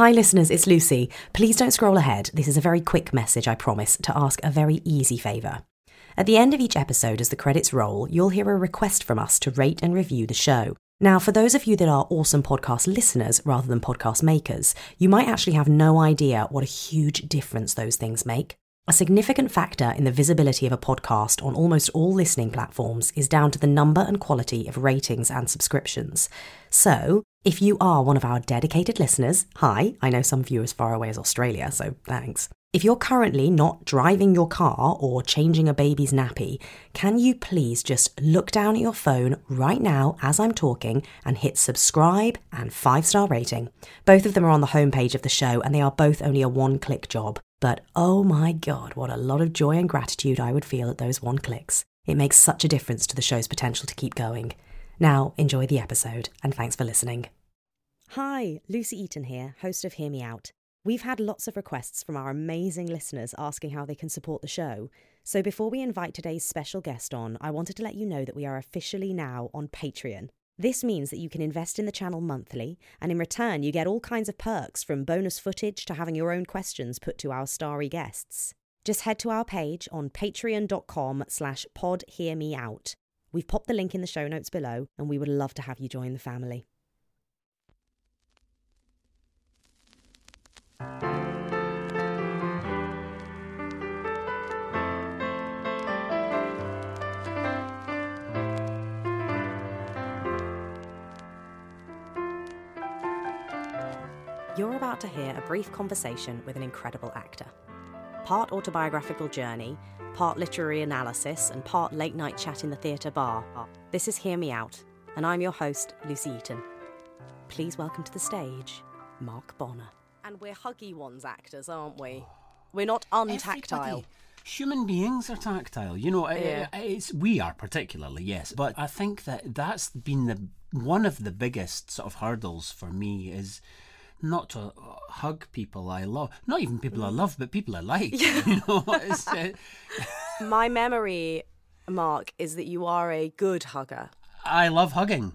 Hi, listeners, it's Lucy. Please don't scroll ahead. This is a very quick message, I promise, to ask a very easy favour. At the end of each episode, as the credits roll, you'll hear a request from us to rate and review the show. Now, for those of you that are awesome podcast listeners rather than podcast makers, you might actually have no idea what a huge difference those things make. A significant factor in the visibility of a podcast on almost all listening platforms is down to the number and quality of ratings and subscriptions. So, if you are one of our dedicated listeners, hi, I know some of you as far away as Australia, so thanks. If you're currently not driving your car or changing a baby's nappy, can you please just look down at your phone right now as I'm talking and hit subscribe and five star rating? Both of them are on the homepage of the show and they are both only a one click job. But oh my god, what a lot of joy and gratitude I would feel at those one clicks. It makes such a difference to the show's potential to keep going. Now, enjoy the episode and thanks for listening. Hi, Lucy Eaton here, host of Hear Me Out. We've had lots of requests from our amazing listeners asking how they can support the show. So before we invite today's special guest on, I wanted to let you know that we are officially now on Patreon. This means that you can invest in the channel monthly, and in return, you get all kinds of perks from bonus footage to having your own questions put to our starry guests. Just head to our page on patreon.com slash podhearmeout. We've popped the link in the show notes below, and we would love to have you join the family. You're about to hear a brief conversation with an incredible actor. Part autobiographical journey, part literary analysis, and part late night chat in the theatre bar. This is Hear Me Out, and I'm your host, Lucy Eaton. Please welcome to the stage, Mark Bonnar. And we're huggy ones actors, aren't we? We're not untactile. Everybody. Human beings are tactile, you know. Yeah. It's we are particularly, yes. But I think that that's been the one of the biggest sort of hurdles for me is not to hug people I love, not even people I love, but people I like. You know, uh, My memory, Mark, is that you are a good hugger. I love hugging.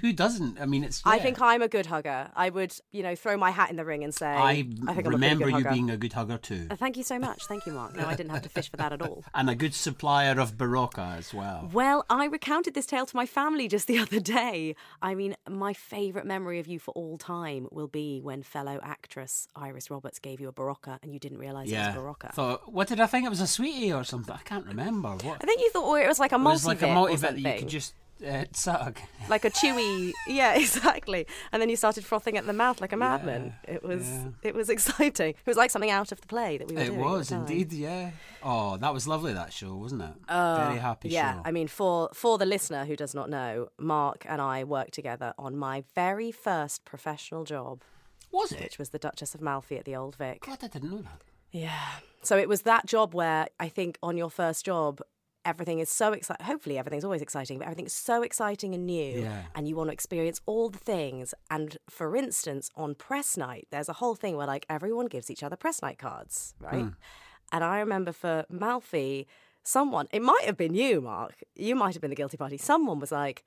Who doesn't? I mean, it's. I think I'm a good hugger. I would, you know, throw my hat in the ring and say, I, I think remember you hugger. being a good hugger too, Uh, Thank you so much. Thank you, Mark. No, I didn't have to fish for that at all. and a good supplier of Berocca as well. Well, I recounted this tale to my family just the other day. I mean, my favourite memory of you for all time will be when fellow actress Iris Roberts gave you a Berocca and you didn't realise Yeah. it was a Berocca. Thought, what did I think? It was a sweetie or something. I can't remember. What? I think you thought it was like a It multi was like a multi that you could just uh, suck. like a chewy yeah exactly and then you started frothing at the mouth like a madman it was yeah. it was exciting it was like something out of the play that we were It doing at was indeed, yeah. Oh, that was lovely that show, wasn't it? Very happy yeah show. i mean for for the listener who does not know mark and i worked together on my very first professional job was it? which was the duchess of malfi at the old vic God, I didn't know that. yeah so it was that job where i think on your first job everything is so exciting hopefully everything's always exciting but everything's so exciting and new Yeah. and you want to experience all the things. And for instance on press night there's a whole thing where like everyone gives each other press night cards right? Hmm. And i remember for malfi someone it might have been you mark you might have been the guilty party someone was like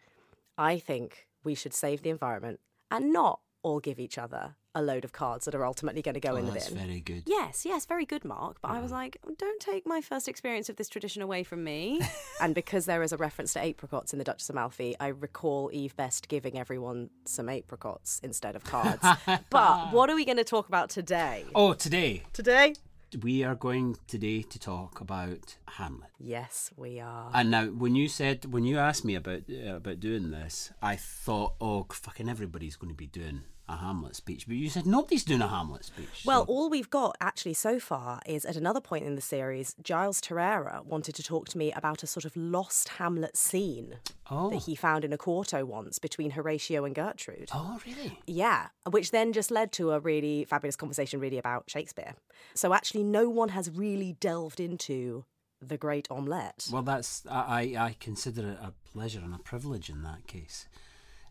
i think we should save the environment and not all give each other a load of cards that are ultimately going to go Oh, in the that's bin very good. Yes, yes, very good, Mark. But I was like, don't take my first experience of this tradition away from me. and because there is a reference to apricots in the Duchess of Malfi, I recall Eve Best giving everyone some apricots instead of cards. but what are we going to talk about today? Oh, today Today? we are going today to talk about Hamlet. Yes, we are. And now, when you said when you asked me about uh, about doing this, I thought, oh, fucking everybody's going to be doing a Hamlet speech. But you said nobody's doing a Hamlet speech. Well, so- all we've got actually so far is at another point in the series, Giles Terera wanted to talk to me about a sort of lost Hamlet scene oh, that he found in a quarto once between Horatio and Gertrude. oh, really? Yeah, which then just led to a really fabulous conversation, really about Shakespeare. So actually, no one has really delved into the Great Omelette. Well, that's I, I I consider it a pleasure and a privilege in that case.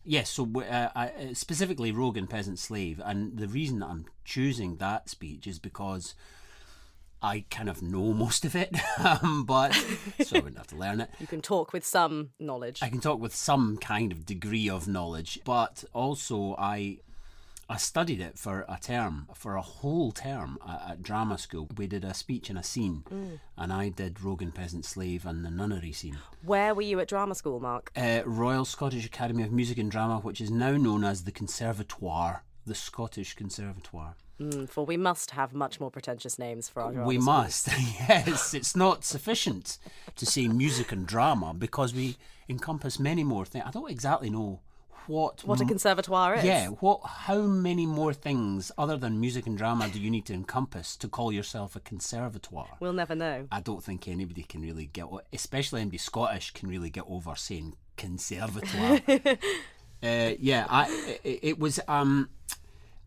Yes, so uh, I, uh, specifically Rogue and Peasant Slave, and the reason that I'm choosing that speech is because I kind of know most of it, um, but so I wouldn't have to learn it. You can talk with some knowledge. I can talk with some kind of degree of knowledge, but also I I studied it for a term, for a whole term at, at drama school. We did a speech and a scene, and I did Rogue and Peasant Slave and the nunnery scene. Where were you at drama school, Mark? Uh, Royal Scottish Academy of Music and Drama, which is now known as the Conservatoire, the Scottish Conservatoire. Mm, for we must have much more pretentious names for our drama We schools. must, yes. It's not sufficient to say music and drama because we encompass many more things. I don't exactly know what What a conservatoire is. Yeah, what? How many more things other than music and drama do you need to encompass to call yourself a conservatoire? We'll never know. I don't think anybody can really get, especially anybody Scottish, can really get over saying conservatoire. uh, yeah, I, it, it was. Um,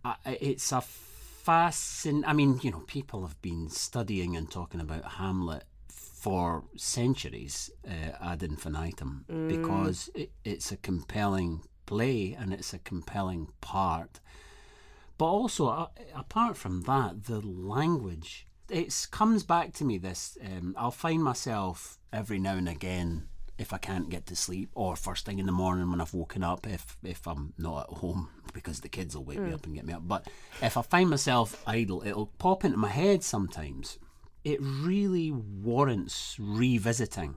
I, it's a fascinating I mean, you know, people have been studying and talking about Hamlet for centuries uh, ad infinitum because it, it's a compelling play and it's a compelling part. But also, uh, apart from that, the language. It comes back to me this. Um, I'll find myself every now and again if I can't get to sleep, or first thing in the morning when I've woken up, if if I'm not at home because the kids will wake me up and get me up. But if I find myself idle, it'll pop into my head sometimes. It really warrants revisiting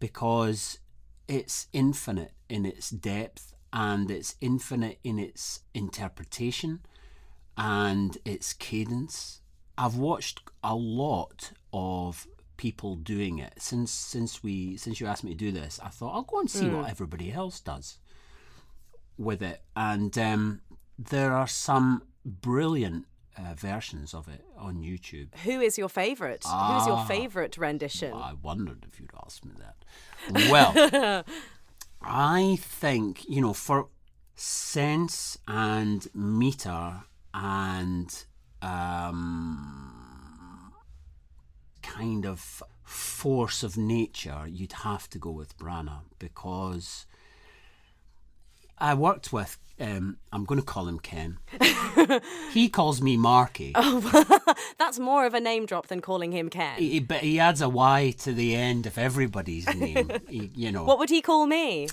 because it's infinite in its depth and it's infinite in its interpretation and its cadence. I've watched a lot of people doing it since since we since you asked me to do this. I thought I'll go and see what everybody else does with it, and um, there are some brilliant uh, versions of it on YouTube. Who is your favourite? Who's Ah. your favourite rendition? I wondered if you'd asked me that. Well, I think, you know, for sense and meter and um, kind of force of nature, you'd have to go with Branagh because I worked with, um, I'm going to call him Ken. he calls me Marky. Oh, that's more of a name drop than calling him Ken. He, but he adds a Y to the end of everybody's name. He- you know. What would he call me?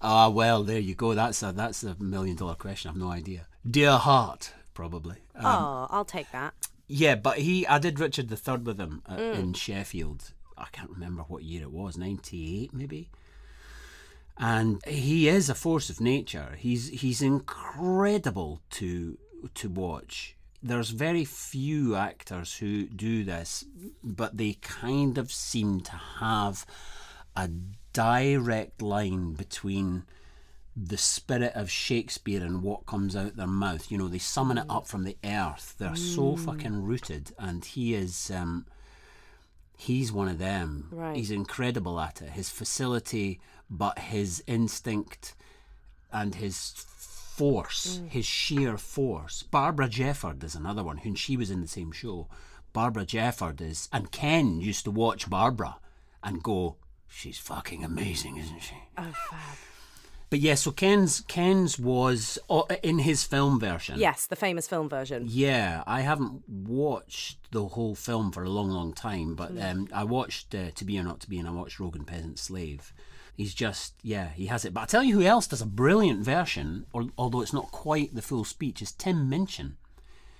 Ah, well, there you go. That's a that's a million dollar question. I've no idea. Dear heart, probably. Um, oh, I'll take that. yeah, but he, I did Richard III with him uh, in Sheffield. I can't remember what year it was, ninety eight maybe. And he is a force of nature. He's he's incredible to to watch. There's very few actors who do this, but they kind of seem to have a direct line between the spirit of Shakespeare and what comes out their mouth. You know, they summon it up from the earth. They're so fucking rooted, and he is. Um, he's one of them. Right. He's incredible at it. His facility, but his instinct and his force, mm. his sheer force. Barbara Jefford is another one, who she was in the same show. Barbara Jefford is, and Ken used to watch Barbara and go, "She's fucking amazing, isn't she?" Oh, fab. But yeah, so Ken's Ken's was uh, in his film version. Yes, the famous film version. Yeah, I haven't watched the whole film for a long, long time, but Hmm. um, I watched uh, To Be or Not to Be, and I watched Rogue and Peasant Slave. He's just, yeah, he has it. But I tell you who else does a brilliant version, or, although it's not quite the full speech, is Tim Minchin.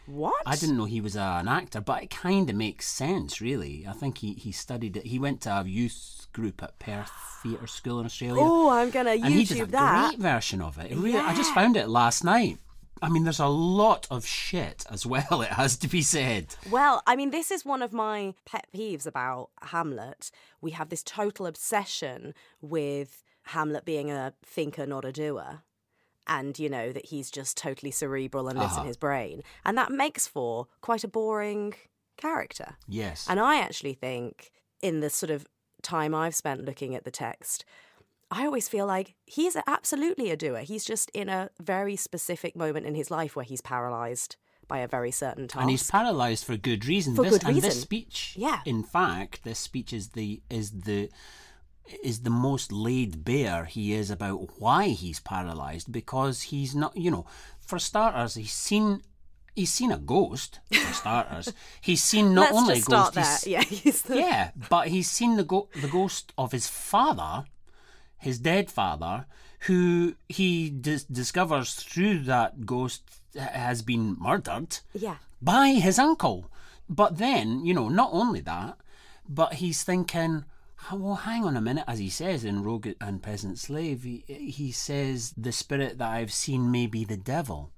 What? I didn't know he was uh, an actor, but it kind of makes sense, really. I think he, he studied it. He went to a youth group at Perth Theatre School in Australia. Oh, I'm gonna and he did a that. great version of it. it really, I just found it last night. I mean, there's a lot of shit as well, it has to be said. Well, I mean, this is one of my pet peeves about Hamlet. We have this total obsession with Hamlet being a thinker, not a doer. And, you know, that he's just totally cerebral and lives in uh-huh. his brain. And that makes for quite a boring character. Yes. And I actually think, in the sort of time I've spent looking at the text, I always feel like he's absolutely a doer. He's just in a very specific moment in his life where he's paralyzed by a very certain task. and he's paralysed for good reason. For this, good and this speech, Yeah. In fact, this speech is the is the is the most laid bare he is about why he's paralysed because he's not. You know, for starters, he's seen. He's seen a ghost, for starters. He's seen not Let's only just a ghost, start there. Yeah, he's the, yeah, but he's seen the go- the ghost of his father, his dead father, who he dis- discovers through that ghost has been murdered Yeah. by his uncle. But then, you know, not only that, but he's thinking, "Oh, well, hang on a minute, as he says in Rogue and Peasant Slave, he, he says, the spirit that I've seen may be the devil.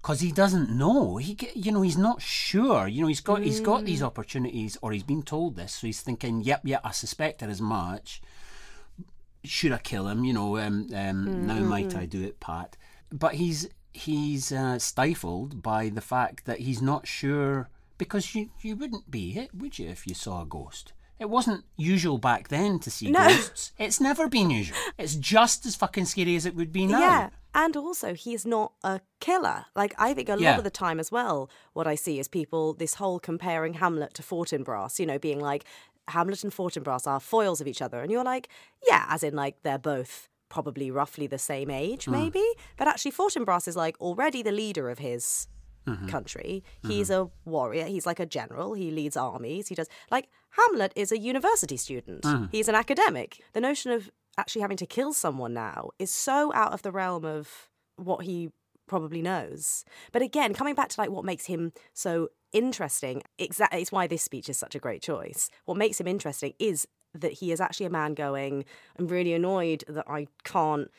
Because he doesn't know, he you know he's not sure. You know he's got he's got these opportunities, or he's been told this, so he's thinking, "Yep, yep, I suspected as much." should I kill him? You know, um, um, now might I do it, Pat? But he's he's uh, stifled by the fact that he's not sure because you you wouldn't be it, would you, if you saw a ghost? It wasn't usual back then to see No. ghosts. It's never been usual. It's just as fucking scary as it would be now. Yeah. And also, he's not a killer. Like, I think a lot Yeah. of the time as well, what I see is people, this whole comparing Hamlet to Fortinbras, you know, being like, Hamlet and Fortinbras are foils of each other. And you're like, yeah, as in, like, they're both probably roughly the same age, hmm. maybe. But actually, Fortinbras is like already the leader of his mm-hmm. country. Mm-hmm. He's a warrior. He's like a general. He leads armies. He does like Hamlet is a university student. Ah. He's an academic. The notion of actually having to kill someone now is so out of the realm of what he probably knows. But again, coming back to like what makes him so interesting, exactly it's why this speech is such a great choice. What makes him interesting is that he is actually a man going, I'm really annoyed that I can't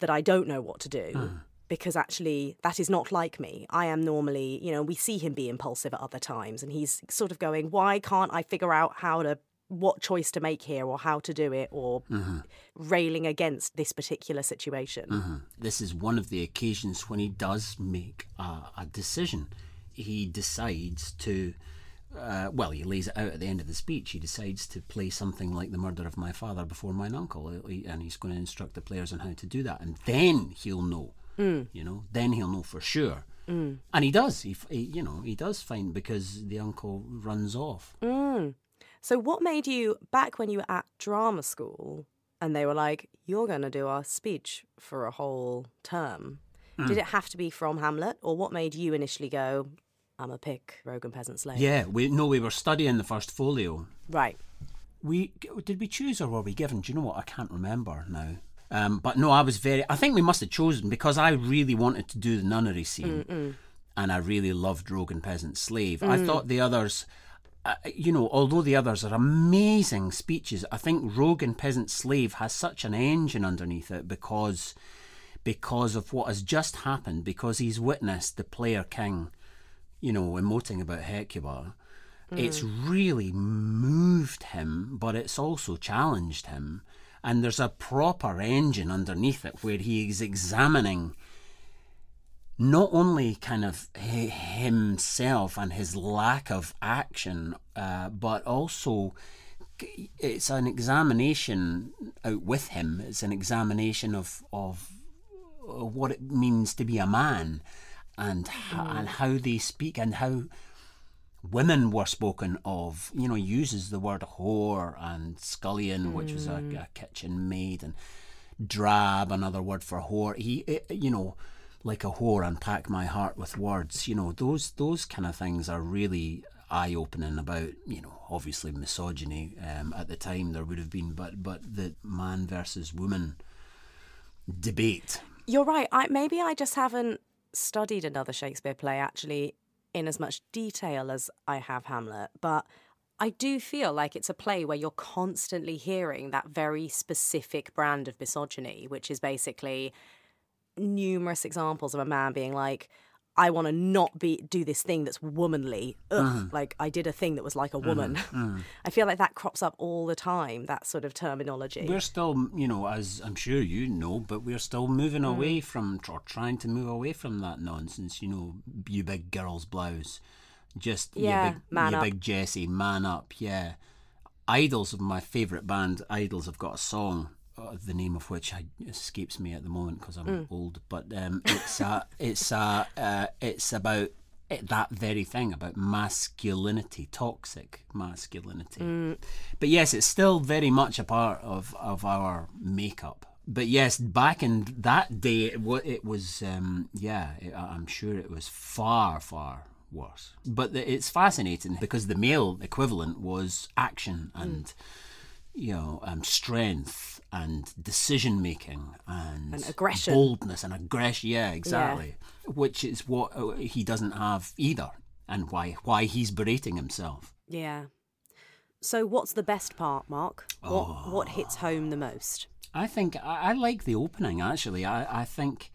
that I don't know what to do. Ah. Because actually, that is not like me. I am normally, you know, we see him be impulsive at other times, and he's sort of going, Why can't I figure out how to, what choice to make here, or how to do it, or railing against this particular situation? This is one of the occasions when he does make a, a decision. He decides to, uh, well, he lays it out at the end of the speech. He decides to play something like the murder of my father before mine uncle, and he's going to instruct the players on how to do that, and then he'll know. Mm. You know, then he'll know for sure. Mm. And he does. He, he, you know, he does find because the uncle runs off. Mm. So, what made you, back when you were at drama school, and they were like, You're going to do our speech for a whole term? Did it have to be from Hamlet, or what made you initially go, I'm a pick Rogue and Peasant Slave? Yeah, we no, we were studying the first folio, Right. we did we choose or were we given? Do you know what? I can't remember now. Um, but no, I was very. I think we must have chosen because I really wanted to do the nunnery scene, and I really loved Rogue and Peasant Slave. I thought the others, uh, you know, although the others are amazing speeches, I think Rogue and Peasant Slave has such an engine underneath it because because of what has just happened. Because he's witnessed the player king, you know, emoting about Hecuba. It's really moved him, but it's also challenged him. And there's a proper engine underneath it where he is examining not only kind of himself and his lack of action, uh, but also it's an examination out with him. It's an examination of of what it means to be a man, and ho- and how they speak and how women were spoken of. You know, uses the word whore and scullion, which was a, a kitchen maid, and drab, another word for whore. He, eh, you know, like a whore, unpack my heart with words. You know, those those kind of things are really eye opening about. You know, obviously misogyny um, at the time there would have been, but but the man versus woman debate. You're right. I, maybe I just haven't studied another Shakespeare play actually in as much detail as I have Hamlet, but I do feel like it's a play where you're constantly hearing that very specific brand of misogyny, which is basically numerous examples of a man being like, I want to not be do this thing that's womanly. Ugh, mm-hmm. like I did a thing that was like a woman. Mm-hmm, mm-hmm. I feel like that crops up all the time. That sort of terminology. We're still, you know, as I'm sure you know, but we're still moving Mm. away from, or trying to move away from that nonsense. You know, you big girl's blouse, just Yeah, you big, man you up. big Jesse, man up. Yeah, Idles of my favourite band, Idles, have got a song. Uh, the name of which I, escapes me at the moment because I'm Mm. old, but um, it's uh, it's uh, uh, it's about it, that very thing about masculinity, toxic masculinity. Mm. But yes, it's still very much a part of, of our makeup. But yes, back in that day, it, it was, um, yeah, it, I'm sure it was far, far worse. But the, it's fascinating because the male equivalent was action and you know, um, strength and decision making and, And aggression. boldness and aggression. Yeah, exactly. Which is what uh, he doesn't have either, and why why he's berating himself. Yeah. So, what's the best part, Mark? What what hits home the most? I think I, I like the opening actually. I, I think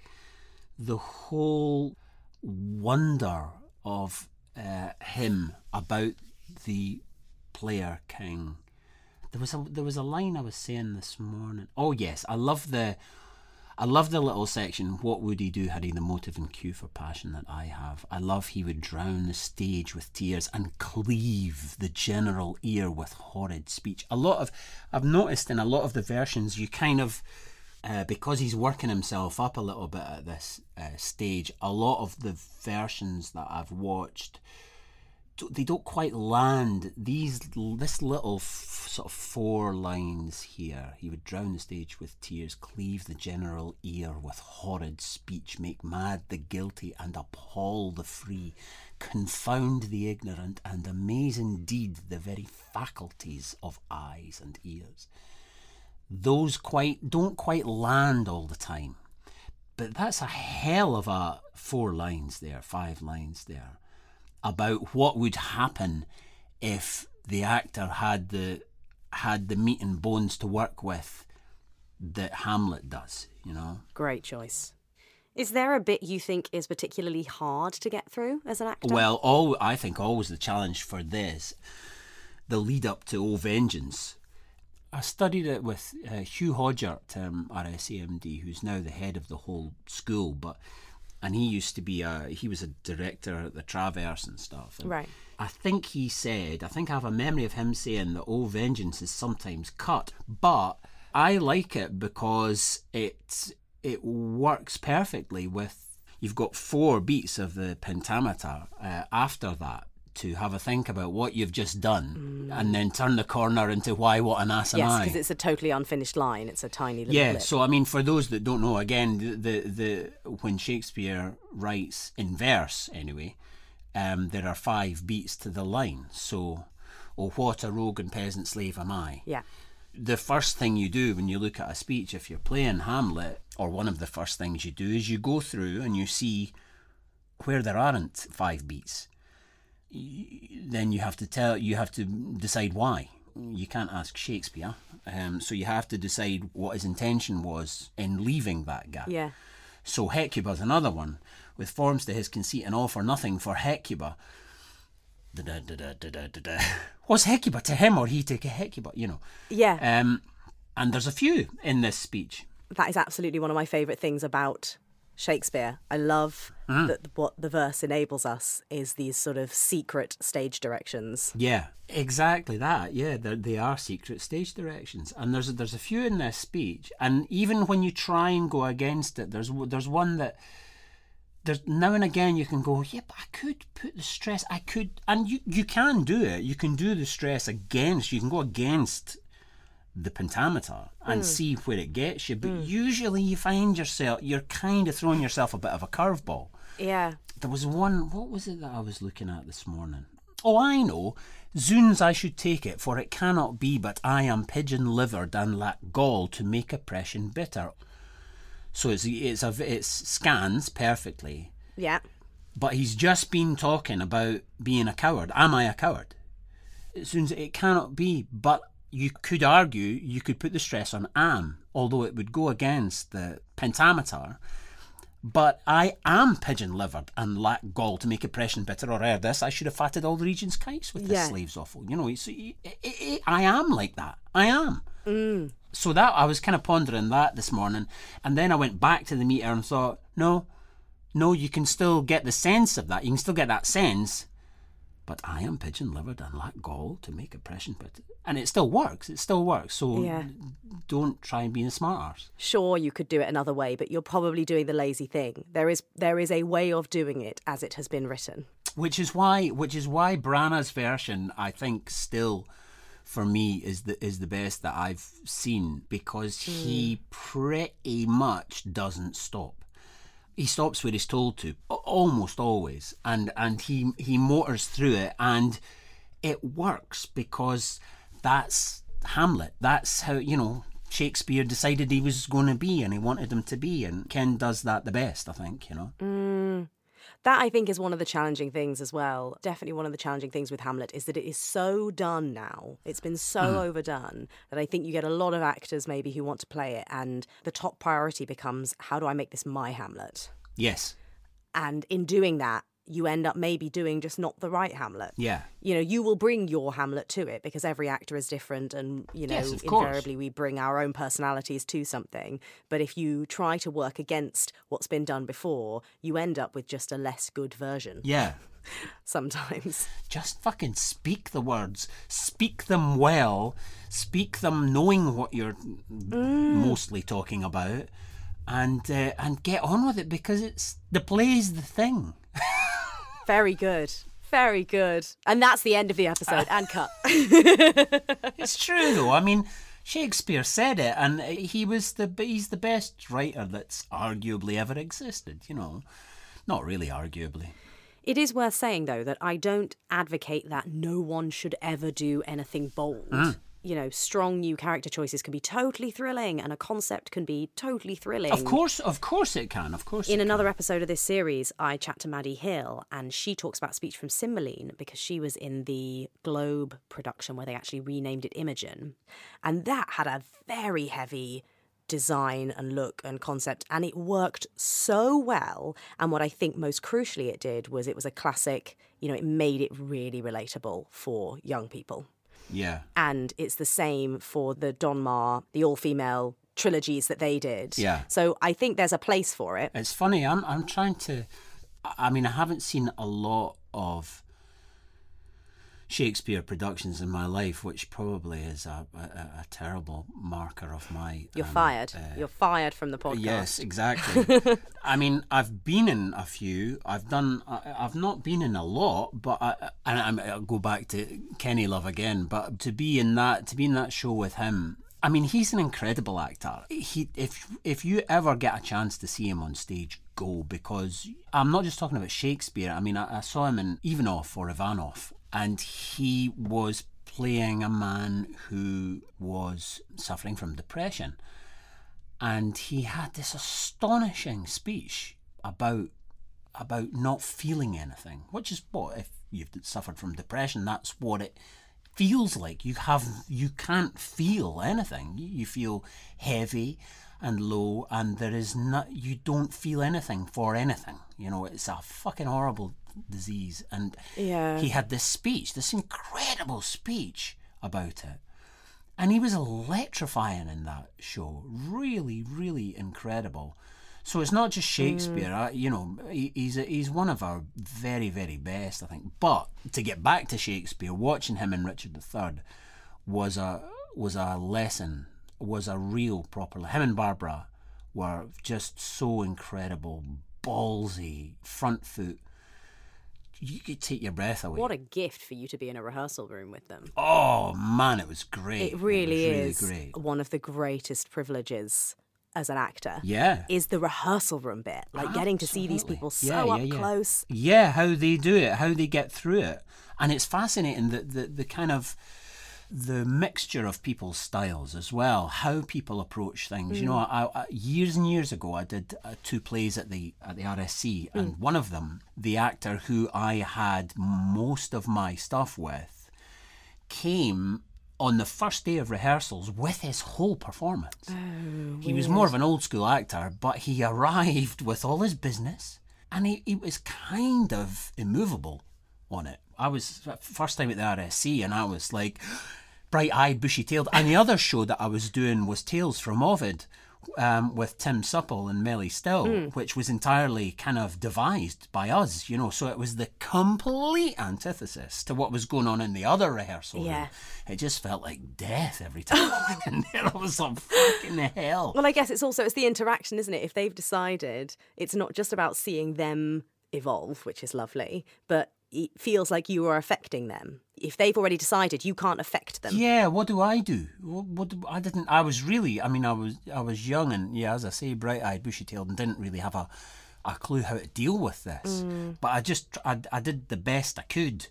the whole wonder of uh, him about the player king. There was a there was a line I was saying this morning. Oh yes, I love the I love the little section. What would he do had he the motive and cue for passion that I have? I love he would drown the stage with tears and cleave the general ear with horrid speech. A lot of I've noticed in a lot of the versions you kind of uh, because he's working himself up a little bit at this uh, stage. A lot of the versions that I've watched they don't quite land. These this little f- sort of four lines here he would drown the stage with tears cleave the general ear with horrid speech make mad the guilty and appall the free confound the ignorant and amaze indeed the very faculties of eyes and ears. Those quite don't quite land all the time. But that's a hell of a four lines there five lines there about what would happen if the actor had the had the meat and bones to work with that Hamlet does, you know. Great choice. Is there a bit you think is particularly hard to get through as an actor? Well, all I think always the challenge for this, the lead up to O Vengeance. I studied it with uh, Hugh Hodgart at um, RSAMD, who's now the head of the whole school, but and he used to be a he was a director at the Traverse and stuff. And Right. I think he said, I think I have a memory of him saying that "Oh, vengeance" is sometimes cut, but I like it because it it works perfectly with. You've got four beats of the pentameter uh, after that to have a think about what you've just done, and then turn the corner into why, what an ass am yes, I? because it's a totally unfinished line. It's a tiny little Yeah, blip. so I mean, for those that don't know, again, the the, the when Shakespeare writes in verse, anyway, um, there are five beats to the line. So, oh, what a rogue and peasant slave am I? yeah. The first thing you do when you look at a speech, if you're playing Hamlet, or one of the first things you do, is you go through and you see where there aren't five beats. Then you have to tell, you have to decide why. You can't ask Shakespeare, um, so you have to decide what his intention was in leaving that gap. Yeah. So Hecuba's another one, with forms to his conceit and all for nothing for Hecuba. Da-da-da-da-da-da-da. Was Hecuba to him or he to Hecuba? You know. Yeah. Um, and there's a few in this speech. that is absolutely one of my favourite things about Shakespeare. I love Mm. that what the verse enables us is these sort of secret stage directions. Yeah, exactly that. Yeah, they they are secret stage directions, and there's there's a few in this speech, and even when you try and go against it, there's there's one that there's now and again you can go, yeah, but I could put the stress, I could, and you you can do it. You can do the stress against. You can go against the pentameter and mm. see where it gets you, but mm. usually you find yourself you're kind of throwing yourself a bit of a curveball. Yeah. There was one, what was it that I was looking at this morning? Oh, I know. Zoons, I should take it, for it cannot be but I am pigeon livered and lack gall to make oppression bitter. So it's, it's a, it scans perfectly, Yeah. but he's just been talking about being a coward. Am I a coward? Zoons, it cannot be, but you could argue, you could put the stress on am, although it would go against the pentameter. But I am pigeon livered and lack gall to make oppression bitter or ere this. I should have fatted all the region's kites with this Yeah. slave's offal. You know, it's, it, it, it, I am like that. I am. Mm. So that I was kind of pondering that this morning, and then I went back to the meter and thought, no, no, you can still get the sense of that. You can still get that sense. But I am pigeon livered and lack gall to make oppression but and it still works. It still works. So Yeah. don't try and be a smart arse. Sure, you could do it another way, but you're probably doing the lazy thing. There is there is a way of doing it as it has been written. which is why which is why Branagh's version I think still for me is the is the best that I've seen because he hmm. pretty much doesn't stop. He stops where he's told to almost always, and and he he motors through it, and it works because that's Hamlet. That's how you know Shakespeare decided he was going to be, and he wanted him to be, and Ken does that the best, I think. You know. Mm. That I think is one of the challenging things as well. Definitely one of the challenging things with Hamlet is that it is so done now. It's been so mm. overdone that I think you get a lot of actors maybe who want to play it, and the top priority becomes how do I make this my Hamlet? Yes. And in doing that, you end up maybe doing just not the right Hamlet. Yeah. You know, you will bring your Hamlet to it because every actor is different and, you know, yes, invariably we bring our own personalities to something. But if you try to work against what's been done before, you end up with just a less good version. Yeah. Sometimes. Just fucking speak the words. Speak them well. Speak them knowing what you're mm. mostly talking about. And uh, and get on with it because it's the play is the thing. Very good. Very good. And that's the end of the episode and cut. it's true though. I mean, Shakespeare said it and he was the he's the best writer that's arguably ever existed, you know. Not really arguably. It is worth saying though that I don't advocate that no one should ever do anything bold. Mm you know, strong new character choices can be totally thrilling and a concept can be totally thrilling. Of course, of course it can. Of course. In another can. episode of this series, I chat to Maddie Hill and she talks about speech from Cymbeline because she was in the Globe production where they actually renamed it Imogen. And that had a very heavy design and look and concept and it worked so well and what i think most crucially it did was it was a classic you know it made it really relatable for young people yeah. And it's the same for the Donmar, the all female trilogies that they did. Yeah. So I think there's a place for it. It's funny. I'm I'm trying to. I mean, I haven't seen a lot of Shakespeare productions in my life, which probably is a, a, a terrible marker of my. You're um, fired. Uh, You're fired from the podcast. Yes, exactly. I mean, I've been in a few. I've done. I, have not been in a lot, but I, and i will go back to Kenny Love again. But to be in that, to be in that show with him. I mean, he's an incredible actor. He, if if you ever get a chance to see him on stage, go because I'm not just talking about Shakespeare. I mean, I, I saw him in Ivanov or Ivanov, and he was playing a man who was suffering from depression. And he had this astonishing speech about about not feeling anything, which is what if you've suffered from depression, that's what it feels like. You have you can't feel anything. You feel heavy and low, and there is not you don't feel anything for anything. You know, it's a fucking horrible disease. And yeah. he had this speech, this incredible speech about it. And he was electrifying in that show. Really, really incredible. So it's not just Shakespeare, mm. you know, he, he's a, he's one of our very, very best, I think. But to get back to Shakespeare, watching him in Richard III was a was a lesson, was a real proper. Him and Barbara were just so incredible, ballsy, front foot, you could take your breath away. What a gift for you to be in a rehearsal room with them. Oh man, it was great. It really, it really is great. one of the greatest privileges as an actor. Yeah. Is the rehearsal room bit. Like Absolutely. getting to see these people so yeah, yeah, up yeah. close. Yeah, how they do it, how they get through it. And it's fascinating that the, the kind of the mixture of people's styles as well, how people approach things. Mm. You know, mm. I, I, years and years ago, I did uh, two plays at the at the RSC, mm. and one of them, the actor who I had most of my stuff with, came on the first day of rehearsals with his whole performance. Oh, he was more of an old school actor, but he arrived with all his business, and he, he was kind of immovable on it. I was first time at the RSC, and I was like bright eyed, bushy tailed. And the other show that I was doing was Tales from Ovid um, with Tim Supple and Melly Still, mm. which was entirely kind of devised by us, you know. So it was the complete antithesis to what was going on in the other rehearsal. Yeah. Room. It just felt like death every time and there. I was like, fucking hell. Well, I guess it's also it's the interaction, isn't it? If they've decided it's not just about seeing them evolve, which is lovely, but it feels like you are affecting them. If they've already decided, you can't affect them. Yeah, what do I do? What, what do, I didn't. I was really. I mean, I was. I was young and yeah, as I say, bright-eyed, bushy-tailed, and didn't really have a, a clue how to deal with this. Mm. But I just. I, I did the best I could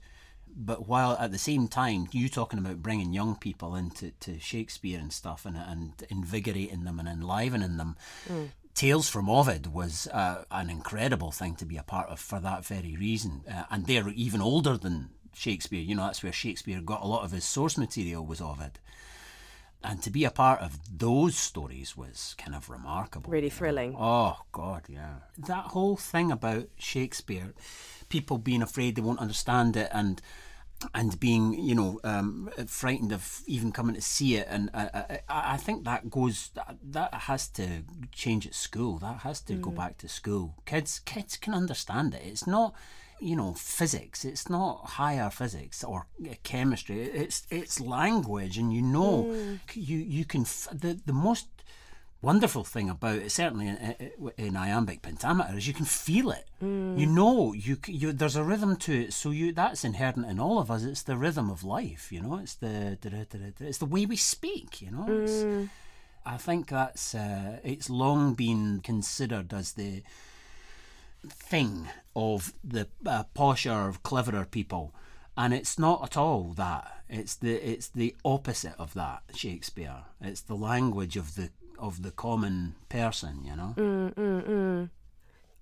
but while at the same time, you talking about bringing young people into to Shakespeare and stuff and, and invigorating them and enlivening them. Mm. Tales from Ovid was uh, an incredible thing to be a part of for that very reason. Uh, and they're even older than Shakespeare. You know, that's where Shakespeare got a lot of his source material was Ovid. And to be a part of those stories was kind of remarkable. Really thrilling. Oh, God, yeah. That whole thing about Shakespeare, people being afraid they won't understand it and and being, you know, um, frightened of even coming to see it. And I, I, I think that goes, that, that, has to change at school. That has to mm. go back to school. Kids, kids can understand it. It's not, you know, physics. It's not higher physics or chemistry. It's it's language, and you know, mm. you you can the the most wonderful thing about it, certainly in, in, iambic pentameter, is you can feel it. Mm. You know, you, you there's a rhythm to it. So you that's inherent in all of us. It's the rhythm of life. You know, it's the it's the way we speak. You know. Mm. I think that's uh, it's long been considered as the thing of the uh, posher, cleverer people, and it's not at all that. It's the it's the opposite of that. Shakespeare. It's the language of the of the common person, you know? Mm, mm, mm.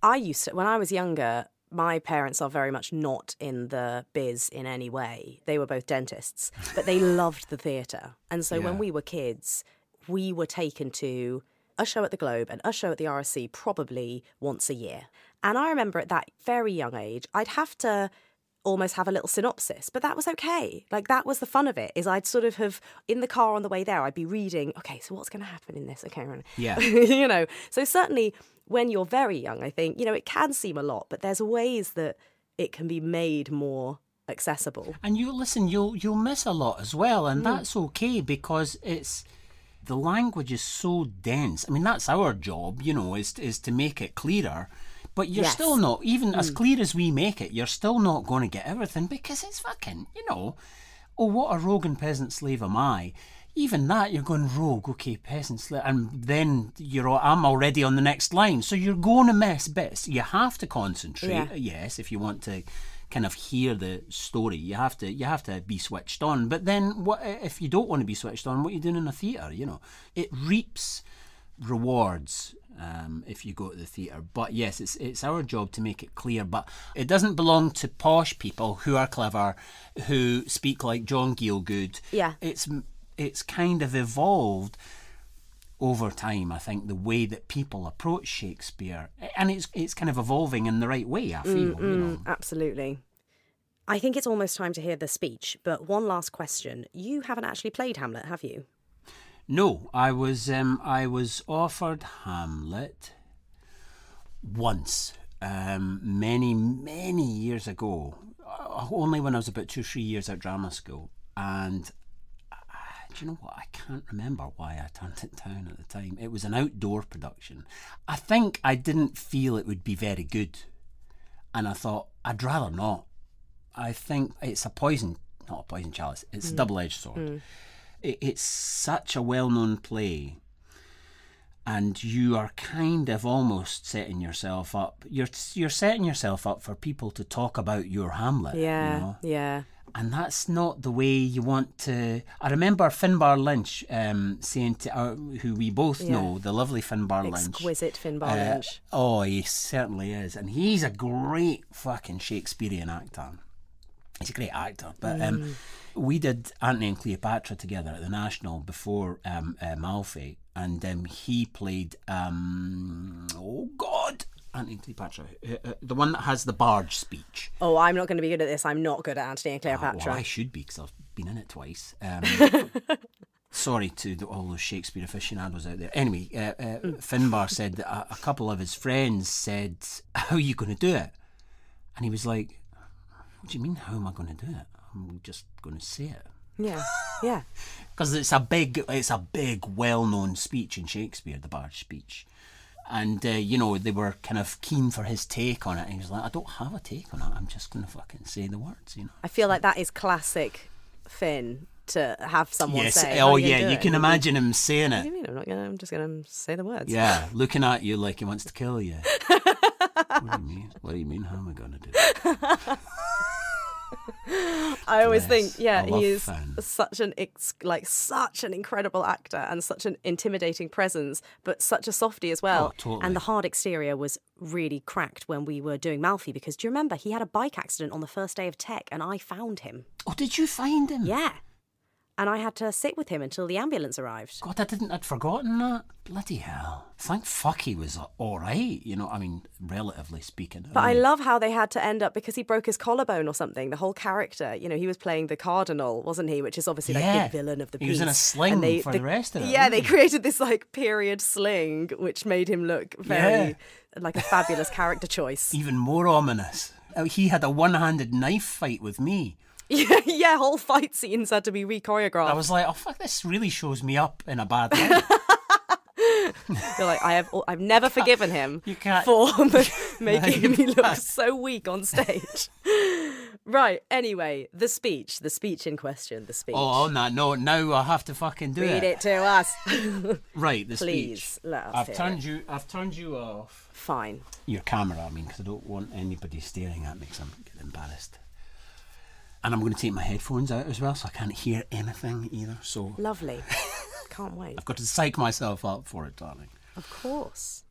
I used to, when I was younger, my parents are very much not in the biz in any way. They were both dentists, but they loved the theatre. And so yeah. when we were kids, we were taken to a show at the Globe and a show at the RSC probably once a year. And I remember at that very young age, I'd have to almost have a little synopsis but that was okay. Like that was the fun of it is i'd sort of have in the car on the way there i'd be reading okay so what's going to happen in this? Okay yeah. You know? So certainly when you're very young i think you know it can seem a lot but there's ways that it can be made more accessible. And you listen you'll you'll miss a lot as well and mm. that's okay because it's the language is so dense. I mean that's our job you know is is to make it clearer but you're yes. still not, even mm. as clear as we make it, you're still not going to get everything because it's fucking, you know, oh, what a rogue and peasant slave am I? Even that, you're going rogue, okay, peasant slave, and then you're, I'm already on the next line. So you're going to miss bits. You have to concentrate, yeah. yes, if you want to kind of hear the story. You have to you have to be switched on. But then what if you don't want to be switched on? What are you doing in a theatre? You know, it reaps rewards um, if you go to the theatre. But yes, it's it's our job to make it clear. But it doesn't belong to posh people who are clever, who speak like John Gielgud. Yeah, it's it's kind of evolved over time. I think the way that people approach Shakespeare, and it's it's kind of evolving in the right way. I feel. Mm, you know? Absolutely. I think it's almost time to hear the speech, but one last question. You haven't actually played Hamlet, have you? No, I was um, I was offered Hamlet once, um, many many years ago, uh, only when I was about two three years at drama school, and uh, do you know what? I can't remember why I turned it down at the time. It was an outdoor production. I think I didn't feel it would be very good, and I thought I'd rather not. I think it's a poison, not a poison chalice. It's mm. a double-edged sword. Mm it, it's such a well known play and you are kind of almost setting yourself up. You're you're setting yourself up for people to talk about your Hamlet. Yeah, you know? yeah. And that's not the way you want to. I remember Finbar Lynch um, saying to uh, who we both yeah. know, the lovely Finbar Lynch, exquisite Finbar uh, Lynch. Oh, he certainly is, and he's a great fucking Shakespearean actor. He's a great actor, but. Um, mm. Um, we did Antony and Cleopatra together at the National before um, uh, Malfi, and um, he played um, oh God, Antony and Cleopatra, uh, uh, the one that has the barge speech. Oh, I'm not going to be good at this. I'm not good at Antony and Cleopatra. Ah, well, I should be because I've been in it twice. Um, sorry to the, all those Shakespeare aficionados out there. Anyway, uh, uh, Finbar said that a, a couple of his friends said, "How are you going to do it?" And he was like, "What do you mean? How am I going to do it?" I'm just going to say it. Yeah, yeah. Because it's a big, it's a big, well-known speech in Shakespeare, the Barge speech, and uh, you know they were kind of keen for his take on it. And he was like, "I don't have a take on it. I'm just going to fucking say the words." You know. I feel like that is classic Finn to have someone yes. say. Oh yeah, you can imagine him saying it. What do you mean? I'm not gonna. I'm just gonna say the words. Yeah, looking at you like he wants to kill you. what do you mean? What do you mean? How am I gonna do? I always Bless. think, yeah, he is such an ex- like such an incredible actor and such an intimidating presence, but such a softie as well. Oh, totally. And the hard exterior was really cracked when we were doing Malfi because do you remember he had a bike accident on the first day of tech and I found him. Oh, did you find him? Yeah. And I had to sit with him until the ambulance arrived. God, I didn't. I'd forgotten that. Bloody hell! Thank fuck he was all right. You know, I mean, relatively speaking. But I mean, love how they had to end up because he broke his collarbone or something. The whole character, you know, he was playing the cardinal, wasn't he? Which is obviously like the villain of the piece. He was in a sling And for the rest of it, Yeah, they he? created this like period sling, which made him look very like a fabulous character choice. even more ominous. He had a one-handed knife fight with me. yeah, yeah, whole fight scenes had to be I re-choreographed. I was like, oh fuck, this really shows me up in a bad way. You're like, I have, I've never forgiven him You can't- for making you me look can't. so weak on stage. right. Anyway, the speech, the speech in question, the speech. oh, oh, no, no, now I have to fucking do it. Read it to us. Right, the Please, speech. let us I've turned it. you. I've turned you off Fine. your camera. I mean, because I don't want anybody staring at me, because I'm get embarrassed. And I'm going to take my headphones out as well, so I can't hear anything either. So Lovely. Can't wait. I've got to psych myself up for it, darling. Of course.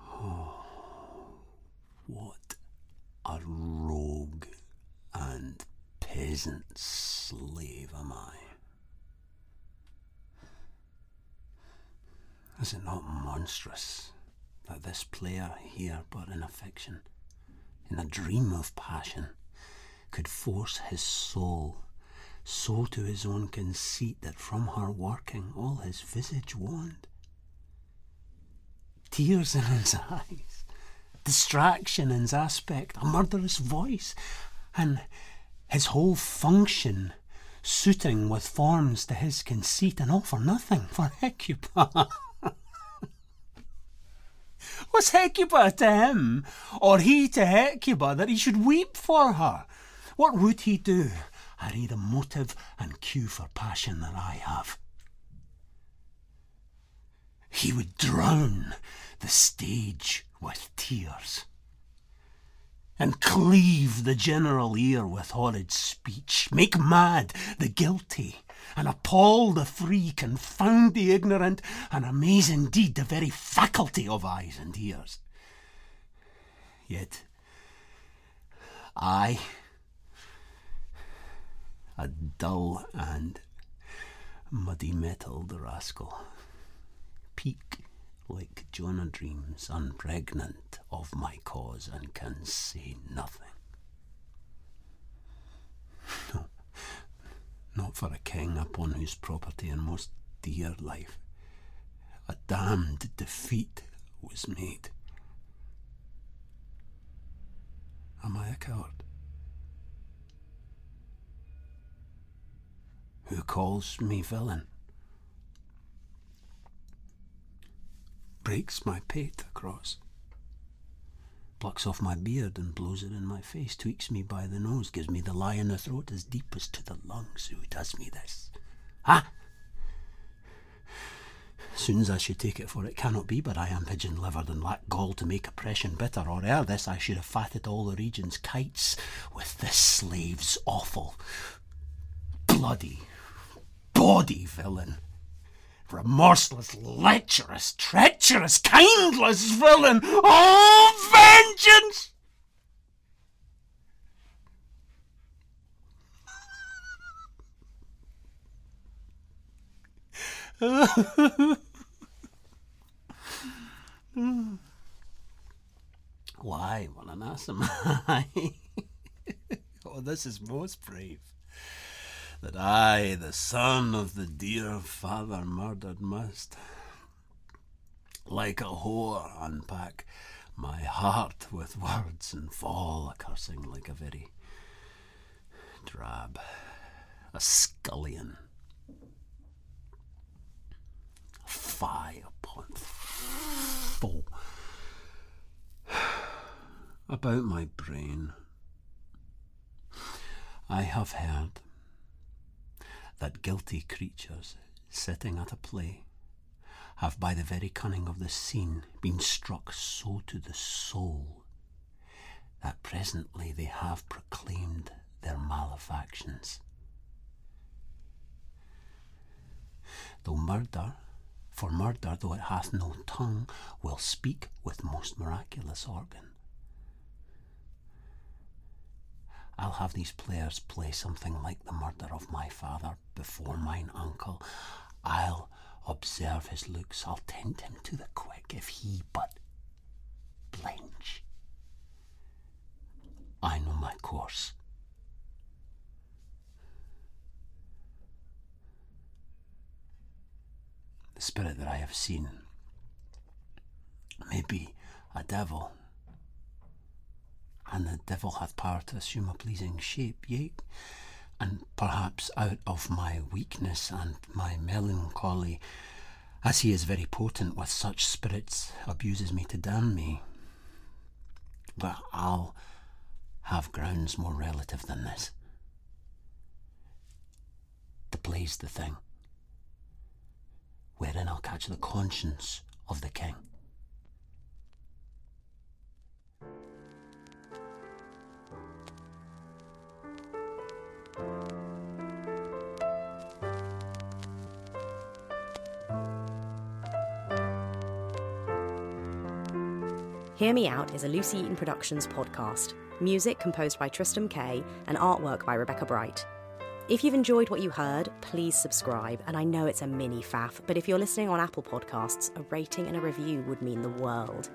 What a rogue and peasant slave am I. Is it not monstrous that this player here, but in a fiction, in a dream of passion, could force his soul so to his own conceit that from her working all his visage waned? Tears in his eyes, distraction in his aspect, a murderous voice, and his whole function suiting with forms to his conceit, and all for nothing, for Hecuba. Was Hecuba to him, or he to Hecuba, that he should weep for her? What would he do, had he the motive and cue for passion that I have? He would drown the stage with tears and cleave the general ear with horrid speech, make mad the guilty, and appall the free, confound the ignorant, and amaze indeed the very faculty of eyes and ears. Yet, I, a dull and muddy metalled rascal, peak like John-a-dreams, unpregnant of my cause, and can say nothing. No, not for a king upon whose property and most dear life a damned defeat was made. Am I a coward? Who calls me villain? breaks my pate across, plucks off my beard and blows it in my face, tweaks me by the nose, gives me the lie in the throat as deep as to the lungs. Who does me this? Ah! Soon as I should take it for it cannot be, but I am pigeon livered and lack gall to make oppression bitter, or ere this I should have fatted all the region's kites with this slave's awful, bloody, body villain remorseless, lecherous, treacherous, kindless villain! Oh, vengeance! Why, what an ass am I? oh, this is most brave that I, the son of the dear father murdered, must, like a whore, unpack my heart with words and fall a cursing like a very drab, a scullion. Fie upon foe. About my brain, I have heard that guilty creatures sitting at a play have by the very cunning of the scene been struck so to the soul that presently they have proclaimed their malefactions. Though murder, for murder, though it hath no tongue, will speak with most miraculous organ. I'll have these players play something like the murder of my father before mine uncle. I'll observe his looks, I'll tempt him to the quick if he but blench. I know my course. The spirit that I have seen may be a devil, and the devil hath power to assume a pleasing shape, yea, and perhaps out of my weakness and my melancholy, as he is very potent with such spirits, abuses me to damn me. But I'll have grounds more relative than this. The play's the thing, wherein I'll catch the conscience of the king. Hear Me Out is a Lucy Eaton Productions podcast. Music composed by Tristram Kay and artwork by Rebecca Bright. If you've enjoyed what you heard, please subscribe. And I know it's a mini faff, but if you're listening on Apple Podcasts, a rating and a review would mean the world.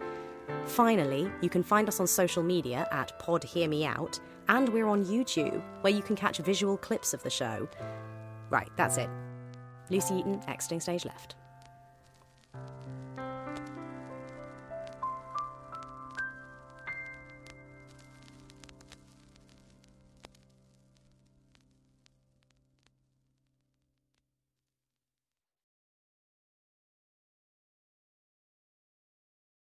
Finally, you can find us on social media at Pod Hear Me Out, and we're on YouTube, where you can catch visual clips of the show. Right, that's it. Lucy Eaton, exiting stage left.